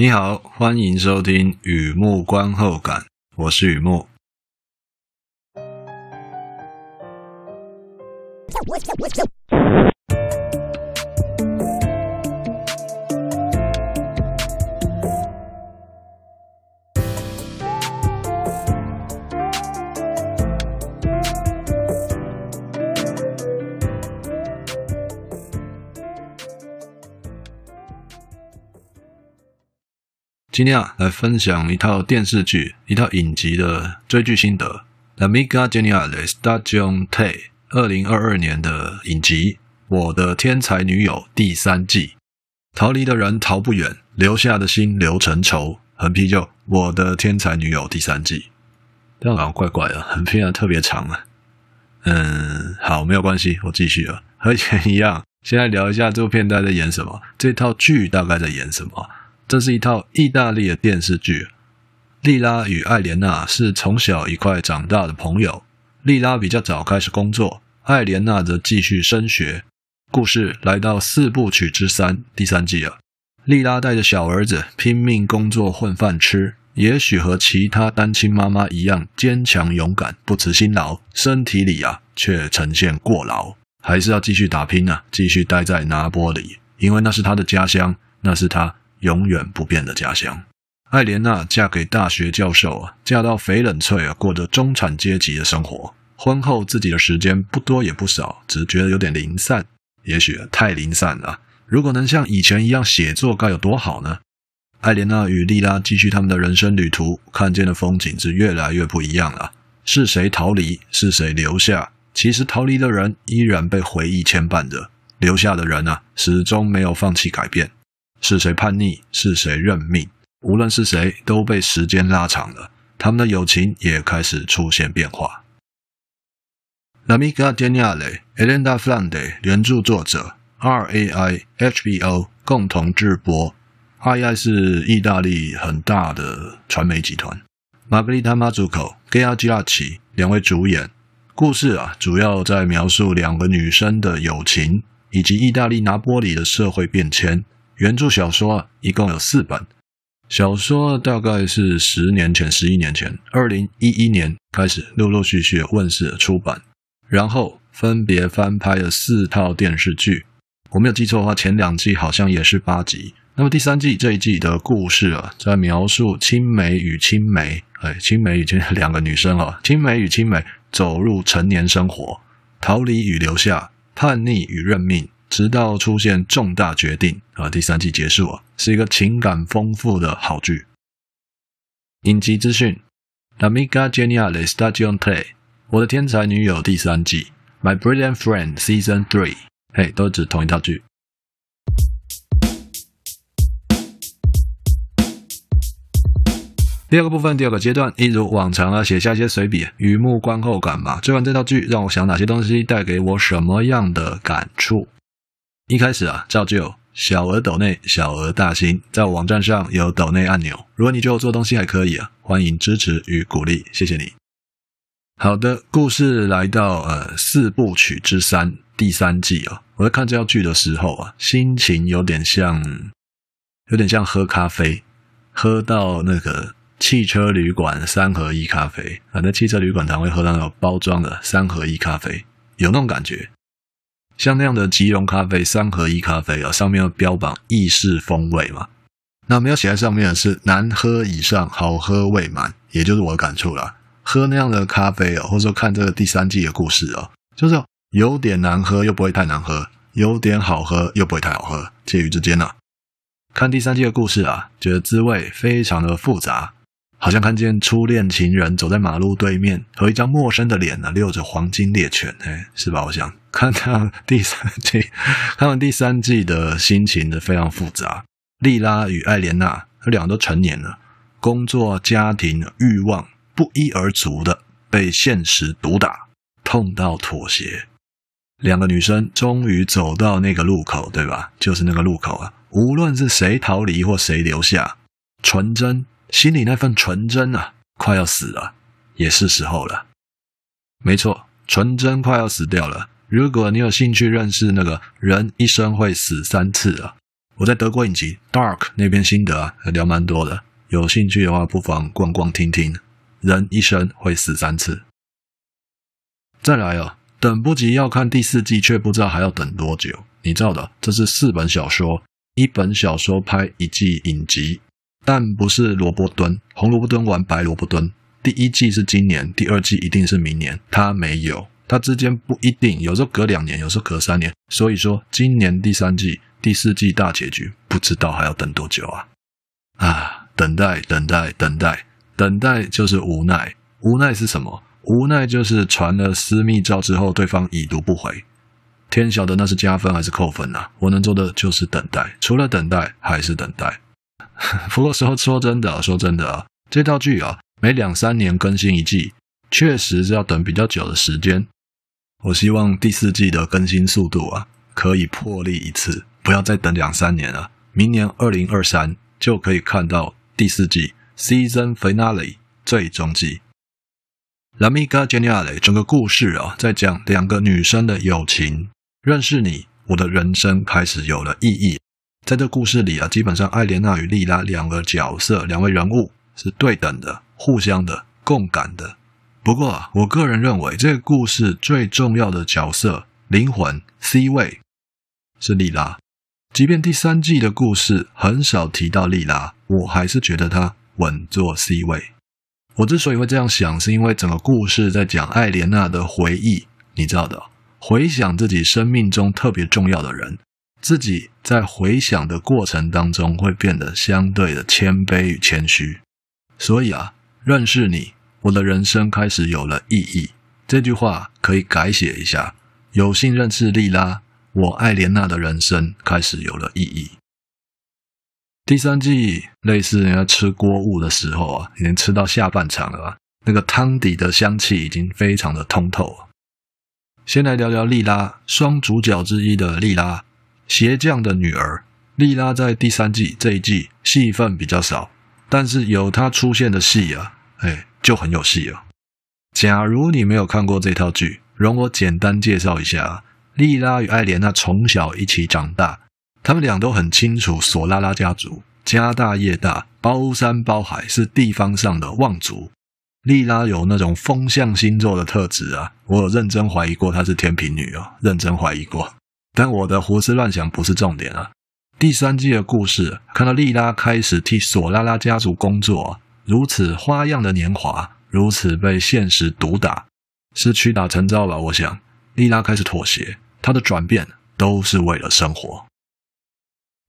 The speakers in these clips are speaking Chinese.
你好，欢迎收听雨幕观后感，我是雨木。今天啊，来分享一套电视剧、一套影集的追剧心得。L'amica geniale stagione tre，二零二二年的影集《我的天才女友》第三季。逃离的人逃不远，留下的心留成仇。横批就《我的天才女友》第三季。这样好像怪怪的，横批啊特别长啊。嗯，好，没有关系，我继续了。和以前一样，先来聊一下这部片大概在演什么，这套剧大概在演什么。这是一套意大利的电视剧。莉拉与艾莲娜是从小一块长大的朋友。莉拉比较早开始工作，艾莲娜则继续升学。故事来到四部曲之三，第三季了。莉拉带着小儿子拼命工作混饭吃，也许和其他单亲妈妈一样坚强勇敢，不辞辛劳，身体里啊却呈现过劳，还是要继续打拼啊，继续待在拿波里，因为那是她的家乡，那是她。永远不变的家乡。艾莲娜嫁给大学教授啊，嫁到翡冷翠啊，过着中产阶级的生活。婚后自己的时间不多也不少，只觉得有点零散，也许太零散了。如果能像以前一样写作，该有多好呢？艾莲娜与莉拉继续他们的人生旅途，看见的风景是越来越不一样了。是谁逃离？是谁留下？其实逃离的人依然被回忆牵绊着，留下的人啊，始终没有放弃改变。是谁叛逆？是谁认命？无论是谁，都被时间拉长了，他们的友情也开始出现变化。L'amica geniale Elena Flande，原著作者，RAI HBO 共同制播。RAI 是意大利很大的传媒集团。Margherita Mazzucco、Gea gia 起两位主演。故事啊，主要在描述两个女生的友情，以及意大利拿波里的社会变迁。原著小说啊，一共有四本。小说大概是十年前、十一年前，二零一一年开始陆陆续续问世出版，然后分别翻拍了四套电视剧。我没有记错的话，前两季好像也是八集。那么第三季这一季的故事啊，在描述青梅与青梅，哎，青梅与青 两个女生啊，青梅与青梅走入成年生活，逃离与留下，叛逆与认命。直到出现重大决定啊！第三季结束啊，是一个情感丰富的好剧。影集资讯：L'amica geniale stagione tre，我的天才女友第三季；My brilliant friend season three，嘿，都指同一套剧。第二个部分，第二个阶段，一如往常啊，写下一些随笔，雨木观后感吧。追完这套剧，让我想哪些东西带给我什么样的感触？一开始啊，照旧，小额抖内，小额大新，在我网站上有抖内按钮。如果你觉得我做东西还可以啊，欢迎支持与鼓励，谢谢你。好的，故事来到呃四部曲之三第三季啊，我在看这套剧的时候啊，心情有点像，有点像喝咖啡，喝到那个汽车旅馆三合一咖啡，反正汽车旅馆才会喝到那种包装的三合一咖啡，有那种感觉。像那样的即溶咖啡、三合一咖啡啊，上面有标榜意式风味嘛？那没有写在上面的是难喝以上，好喝未满，也就是我的感触啦。喝那样的咖啡哦，或者说看这个第三季的故事哦，就是有点难喝又不会太难喝，有点好喝又不会太好喝，介于之间呢。看第三季的故事啊，觉得滋味非常的复杂。好像看见初恋情人走在马路对面，和一张陌生的脸呢，遛着黄金猎犬，哎，是吧？我想看到第三季，看完第三季的心情呢，非常复杂。莉拉与艾莲娜，他两个都成年了，工作、家庭、欲望不一而足的被现实毒打，痛到妥协。两个女生终于走到那个路口，对吧？就是那个路口啊，无论是谁逃离或谁留下，纯真。心里那份纯真啊，快要死了，也是时候了。没错，纯真快要死掉了。如果你有兴趣认识那个人一生会死三次啊，我在德国影集《Dark》那边心得啊，聊蛮多的。有兴趣的话，不妨逛逛听听。人一生会死三次。再来啊，等不及要看第四季，却不知道还要等多久。你知道的，这是四本小说，一本小说拍一季影集，但不是萝卜蹲，红萝卜蹲完白萝卜蹲。第一季是今年，第二季一定是明年。它没有，它之间不一定，有时候隔两年，有时候隔三年。所以说，今年第三季、第四季大结局，不知道还要等多久啊！啊，等待，等待，等待，等待就是无奈。无奈是什么？无奈就是传了私密照之后，对方已读不回。天晓得那是加分还是扣分啊？我能做的就是等待，除了等待还是等待。不过说说真的，说真的啊，这套剧啊。每两三年更新一季，确实是要等比较久的时间。我希望第四季的更新速度啊，可以破例一次，不要再等两三年了。明年二零二三就可以看到第四季 Season Finale 最终季。L'amica g e n i a l 整个故事啊，在讲两个女生的友情。认识你，我的人生开始有了意义。在这故事里啊，基本上艾莲娜与莉拉两个角色，两位人物是对等的。互相的共感的。不过啊，我个人认为这个故事最重要的角色灵魂 C 位是莉拉。即便第三季的故事很少提到莉拉，我还是觉得她稳坐 C 位。我之所以会这样想，是因为整个故事在讲艾莲娜的回忆，你知道的，回想自己生命中特别重要的人，自己在回想的过程当中会变得相对的谦卑与谦虚。所以啊。认识你，我的人生开始有了意义。这句话可以改写一下：有幸认识莉拉，我艾莲娜的人生开始有了意义。第三季类似人家吃锅物的时候啊，已经吃到下半场了，那个汤底的香气已经非常的通透。先来聊聊莉拉，双主角之一的莉拉，鞋匠的女儿。莉拉在第三季这一季戏份比较少。但是有她出现的戏啊，哎，就很有戏啊。假如你没有看过这套剧，容我简单介绍一下：莉拉与艾莲娜从小一起长大，他们俩都很清楚索拉拉家族家大业大，包山包海，是地方上的望族。莉拉有那种风象星座的特质啊，我有认真怀疑过她是天秤女哦，认真怀疑过。但我的胡思乱想不是重点啊。第三季的故事，看到莉拉开始替索拉拉家族工作，如此花样的年华，如此被现实毒打，是屈打成招吧？我想，莉拉开始妥协，她的转变都是为了生活。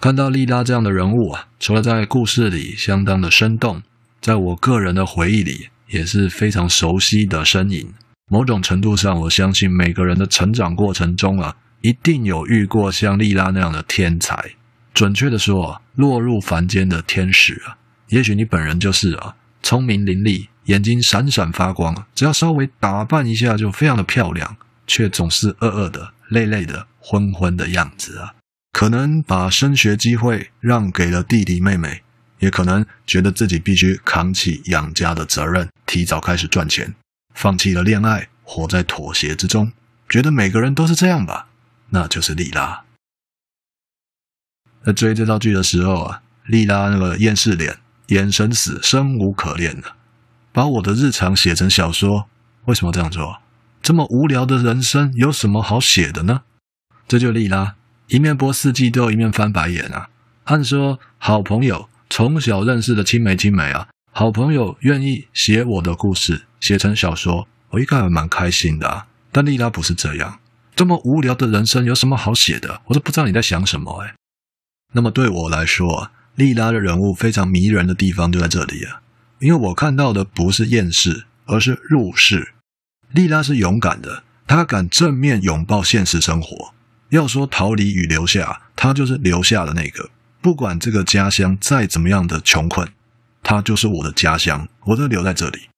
看到莉拉这样的人物啊，除了在故事里相当的生动，在我个人的回忆里也是非常熟悉的身影。某种程度上，我相信每个人的成长过程中啊，一定有遇过像莉拉那样的天才。准确的说，落入凡间的天使啊，也许你本人就是啊，聪明伶俐，眼睛闪闪发光，只要稍微打扮一下就非常的漂亮，却总是饿饿的、累累的、昏昏的样子啊。可能把升学机会让给了弟弟妹妹，也可能觉得自己必须扛起养家的责任，提早开始赚钱，放弃了恋爱，活在妥协之中，觉得每个人都是这样吧，那就是莉拉。在追这套剧的时候啊，莉拉那个厌世脸，眼神死，生无可恋的，把我的日常写成小说，为什么这样做？这么无聊的人生有什么好写的呢？这就莉拉，一面播四季都有一面翻白眼啊。按说好朋友从小认识的青梅青梅啊，好朋友愿意写我的故事写成小说，我应该还蛮开心的啊。但莉拉不是这样，这么无聊的人生有什么好写的？我都不知道你在想什么诶、那么对我来说，莉拉的人物非常迷人的地方就在这里啊，因为我看到的不是厌世，而是入世。莉拉是勇敢的，她敢正面拥抱现实生活。要说逃离与留下，她就是留下的那个。不管这个家乡再怎么样的穷困，她就是我的家乡，我都留在这里。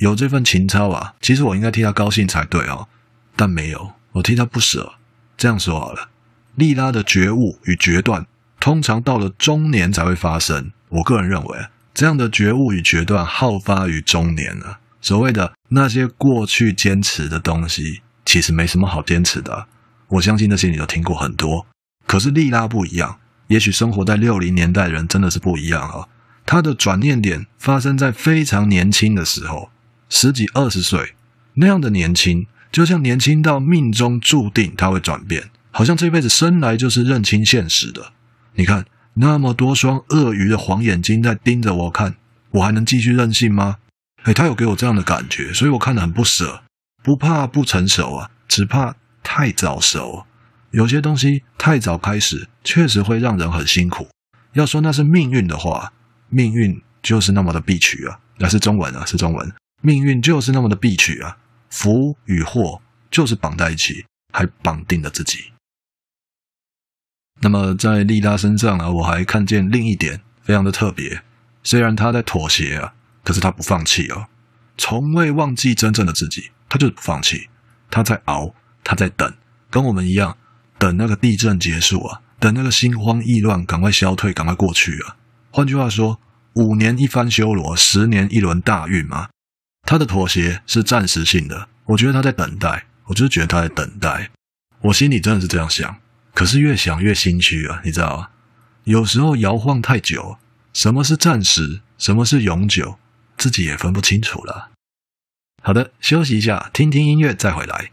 有这份情操啊，其实我应该替她高兴才对哦，但没有，我替她不舍。这样说好了。莉拉的觉悟与决断，通常到了中年才会发生。我个人认为，这样的觉悟与决断好发于中年了。所谓的那些过去坚持的东西，其实没什么好坚持的。我相信那些你都听过很多。可是莉拉不一样，也许生活在六零年代的人真的是不一样啊。他的转念点发生在非常年轻的时候，十几二十岁那样的年轻，就像年轻到命中注定他会转变，好像这辈子生来就是认清现实的。你看，那么多双鳄鱼的黄眼睛在盯着我看，我还能继续任性吗？哎，他有给我这样的感觉，所以我看得很不舍。不怕不成熟啊，只怕太早熟。有些东西太早开始，确实会让人很辛苦。要说那是命运的话，命运就是那么的必取啊。那是中文啊，是中文。命运就是那么的必取啊，福与祸就是绑在一起，还绑定了自己。那么在莉拉身上啊，我还看见另一点，非常的特别。虽然他在妥协啊，可是他不放弃哦，从未忘记真正的自己。他就是不放弃，他在熬，他在等，跟我们一样，等那个地震结束啊，等那个心慌意乱赶快消退，赶快过去啊。换句话说，五年一番修罗，十年一轮大运嘛。他的妥协是暂时性的，我觉得他在等待，我就是觉得他在等待。我心里真的是这样想，可是越想越心虚啊，你知道吗？有时候摇晃太久，什么是暂时，什么是永久，自己也分不清楚了。好的，休息一下，听听音乐再回来。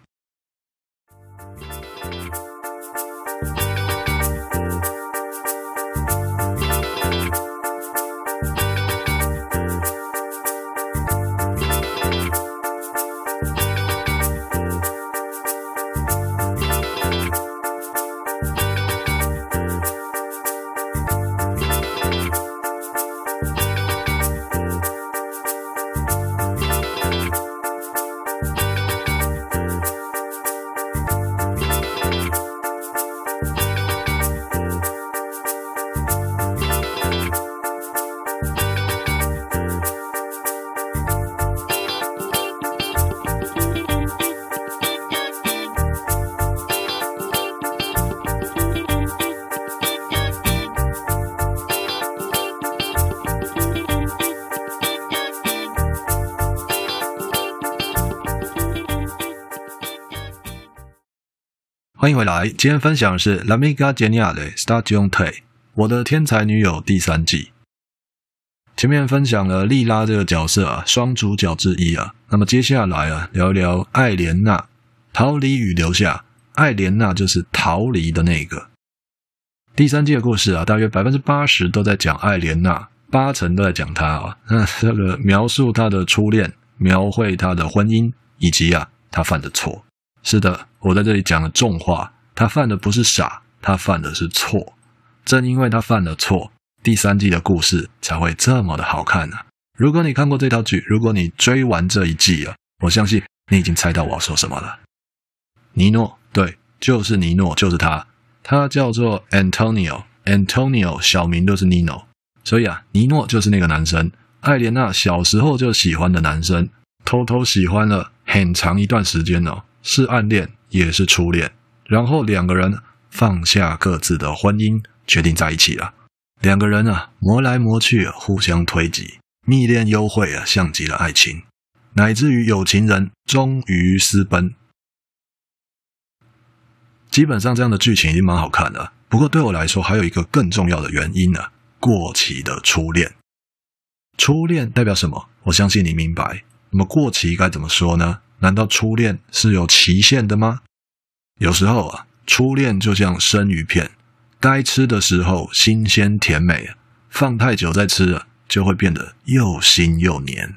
欢迎回来，今天分享的是《L'Amica Geniale Stagione》我的天才女友第三季。前面分享了莉拉这个角色啊，双主角之一啊。那么接下来啊，聊一聊艾莲娜，逃离与留下。艾莲娜就是逃离的那个。第三季的故事啊，大约百分之八十都在讲艾莲娜，八成都在讲她啊。那这个描述她的初恋，描绘她的婚姻，以及啊，她犯的错。是的，我在这里讲了重话，他犯的不是傻，他犯的是错。正因为他犯了错，第三季的故事才会这么的好看呢、如果你看过这套剧，如果你追完这一季啊，我相信你已经猜到我要说什么了。尼诺，对，就是尼诺，就是他，他叫做 Antonio，Antonio 小名就是 Nino，所以啊，尼诺就是那个男生，艾莲娜小时候就喜欢的男生，偷偷喜欢了很长一段时间哦。是暗恋，也是初恋，然后两个人放下各自的婚姻，决定在一起了。两个人啊，磨来磨去，互相推挤，蜜恋幽会啊，像极了爱情，乃至于有情人终于私奔。基本上这样的剧情已经蛮好看的，不过对我来说，还有一个更重要的原因呢：过期的初恋。初恋代表什么？我相信你明白。那么过期该怎么说呢？难道初恋是有期限的吗？有时候啊，初恋就像生鱼片，该吃的时候新鲜甜美，放太久再吃啊，就会变得又腥又黏。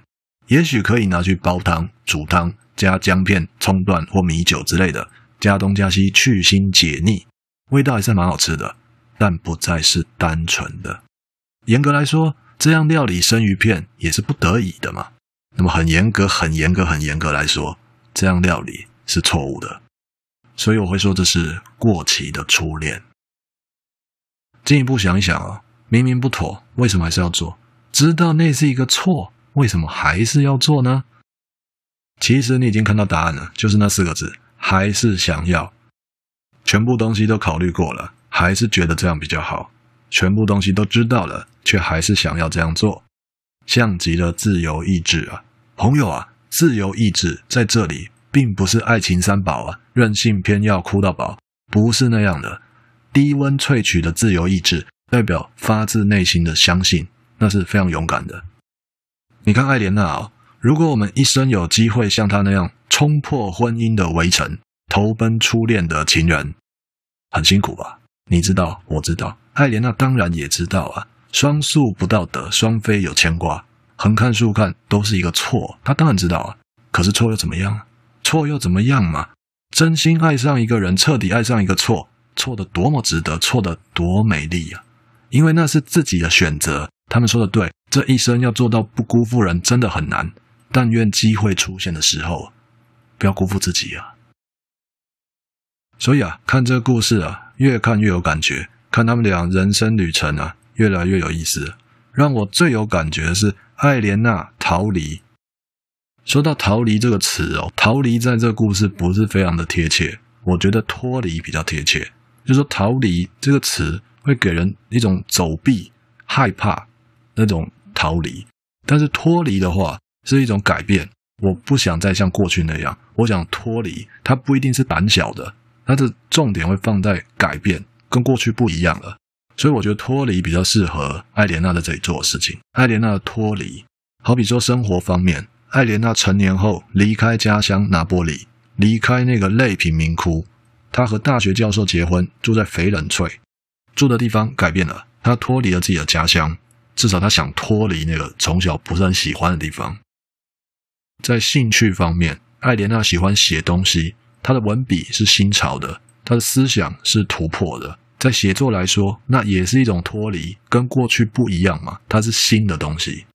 也许可以拿去煲汤、煮汤，加姜片、葱段或米酒之类的，加东加西去腥解腻，味道还是蛮好吃的，但不再是单纯的。严格来说，这样料理生鱼片也是不得已的嘛。那么很严格、很严格、很严格来说，这样料理是错误的，所以我会说这是过期的初恋。进一步想一想啊，明明不妥，为什么还是要做？知道那是一个错，为什么还是要做呢？其实你已经看到答案了，就是那四个字：还是想要。全部东西都考虑过了，还是觉得这样比较好。全部东西都知道了，却还是想要这样做，像极了自由意志啊。朋友啊，自由意志在这里并不是爱情三宝啊，任性偏要哭到饱，不是那样的。低温萃取的自由意志，代表发自内心的相信，那是非常勇敢的。你看艾莲娜哦，如果我们一生有机会像她那样冲破婚姻的围城，投奔初恋的情人，很辛苦吧？你知道，我知道，艾莲娜当然也知道啊。双宿不道德，双飞有牵挂，横看竖看都是一个错，他当然知道啊。可是错又怎么样？错又怎么样嘛？真心爱上一个人，彻底爱上一个错，错的多么值得，错的多美丽啊！因为那是自己的选择。他们说的对，这一生要做到不辜负人，真的很难。但愿机会出现的时候，不要辜负自己啊！所以啊，看这个故事啊，越看越有感觉。看他们俩人生旅程啊，越来越有意思。让我最有感觉的是艾莲娜逃离。说到逃离这个词哦，逃离在这个故事不是非常的贴切，我觉得脱离比较贴切。就是说逃离这个词会给人一种走避、害怕那种逃离，但是脱离的话是一种改变。我不想再像过去那样，我想脱离，它不一定是胆小的。它的重点会放在改变，跟过去不一样了，所以我觉得脱离比较适合艾莲娜在这里做事情。艾莲娜的脱离，好比说生活方面，艾莲娜成年后离开家乡拿波里，离开那个类贫民窟，她和大学教授结婚，住在翡冷翠，住的地方改变了，她脱离了自己的家乡，至少她想脱离那个从小不是很喜欢的地方。在兴趣方面，艾莲娜喜欢写东西。她的文笔是新潮的，她的思想是突破的，在写作来说，那也是一种脱离，跟过去不一样嘛，它是新的东西。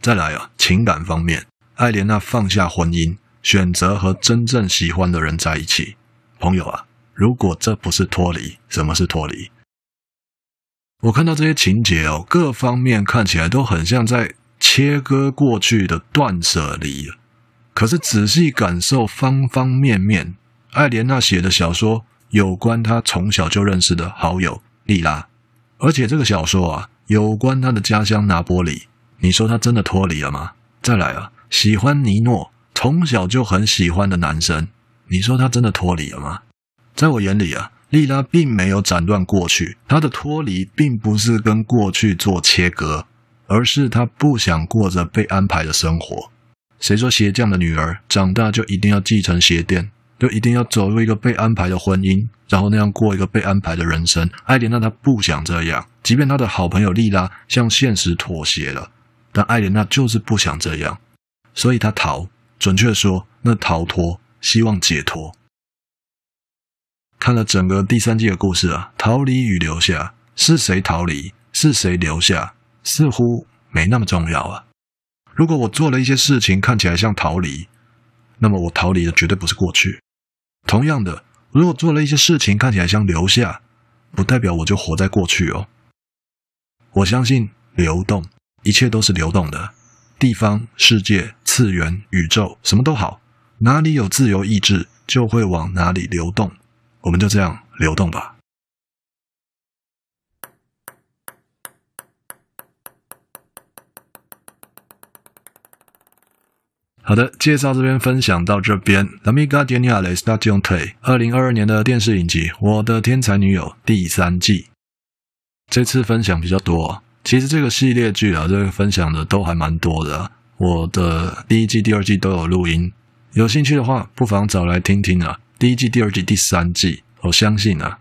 再来啊，情感方面，艾莲娜放下婚姻，选择和真正喜欢的人在一起。朋友啊，如果这不是脱离，什么是脱离？我看到这些情节哦，各方面看起来都很像在切割过去的断舍离。可是仔细感受方方面面，艾莲娜写的小说有关他从小就认识的好友莉拉，而且这个小说啊有关他的家乡拿波里。你说他真的脱离了吗？再来啊，喜欢尼诺，从小就很喜欢的男生，你说他真的脱离了吗？在我眼里啊，莉拉并没有斩断过去，她的脱离并不是跟过去做切割，而是她不想过着被安排的生活。谁说鞋匠的女儿长大就一定要继承鞋店，就一定要走入一个被安排的婚姻，然后那样过一个被安排的人生？艾莲娜她不想这样，即便她的好朋友莉拉向现实妥协了，但艾莲娜就是不想这样，所以她逃。准确说，那逃脱，希望解脱。看了整个第三季的故事啊，逃离与留下，是谁逃离，是谁留下，似乎没那么重要啊。如果我做了一些事情看起来像逃离，那么我逃离的绝对不是过去。同样的，如果做了一些事情看起来像留下，不代表我就活在过去哦。我相信流动，一切都是流动的。地方、世界、次元、宇宙，什么都好，哪里有自由意志，就会往哪里流动。我们就这样流动吧。好的，介绍这边分享到这边。La Miga d e n i a l e Station t e 二零二二年的电视影集《我的天才女友》第三季。这次分享比较多，其实这个系列剧啊，这个分享的都还蛮多的。我的第一季、第二季都有录音，有兴趣的话，不妨找来听听啊。第一季、第二季、第三季，我相信啊，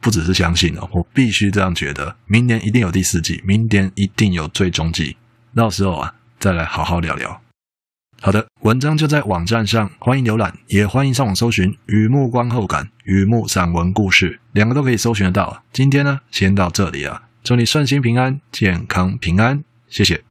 不只是相信哦，我必须这样觉得。明年一定有第四季，明年一定有最终季，到时候啊，再来好好聊聊。好的，文章就在网站上，欢迎浏览，也欢迎上网搜寻《雨幕观后感》《雨幕散文故事》，两个都可以搜寻得到。今天呢，先到这里啊，祝你顺心平安，健康平安，谢谢。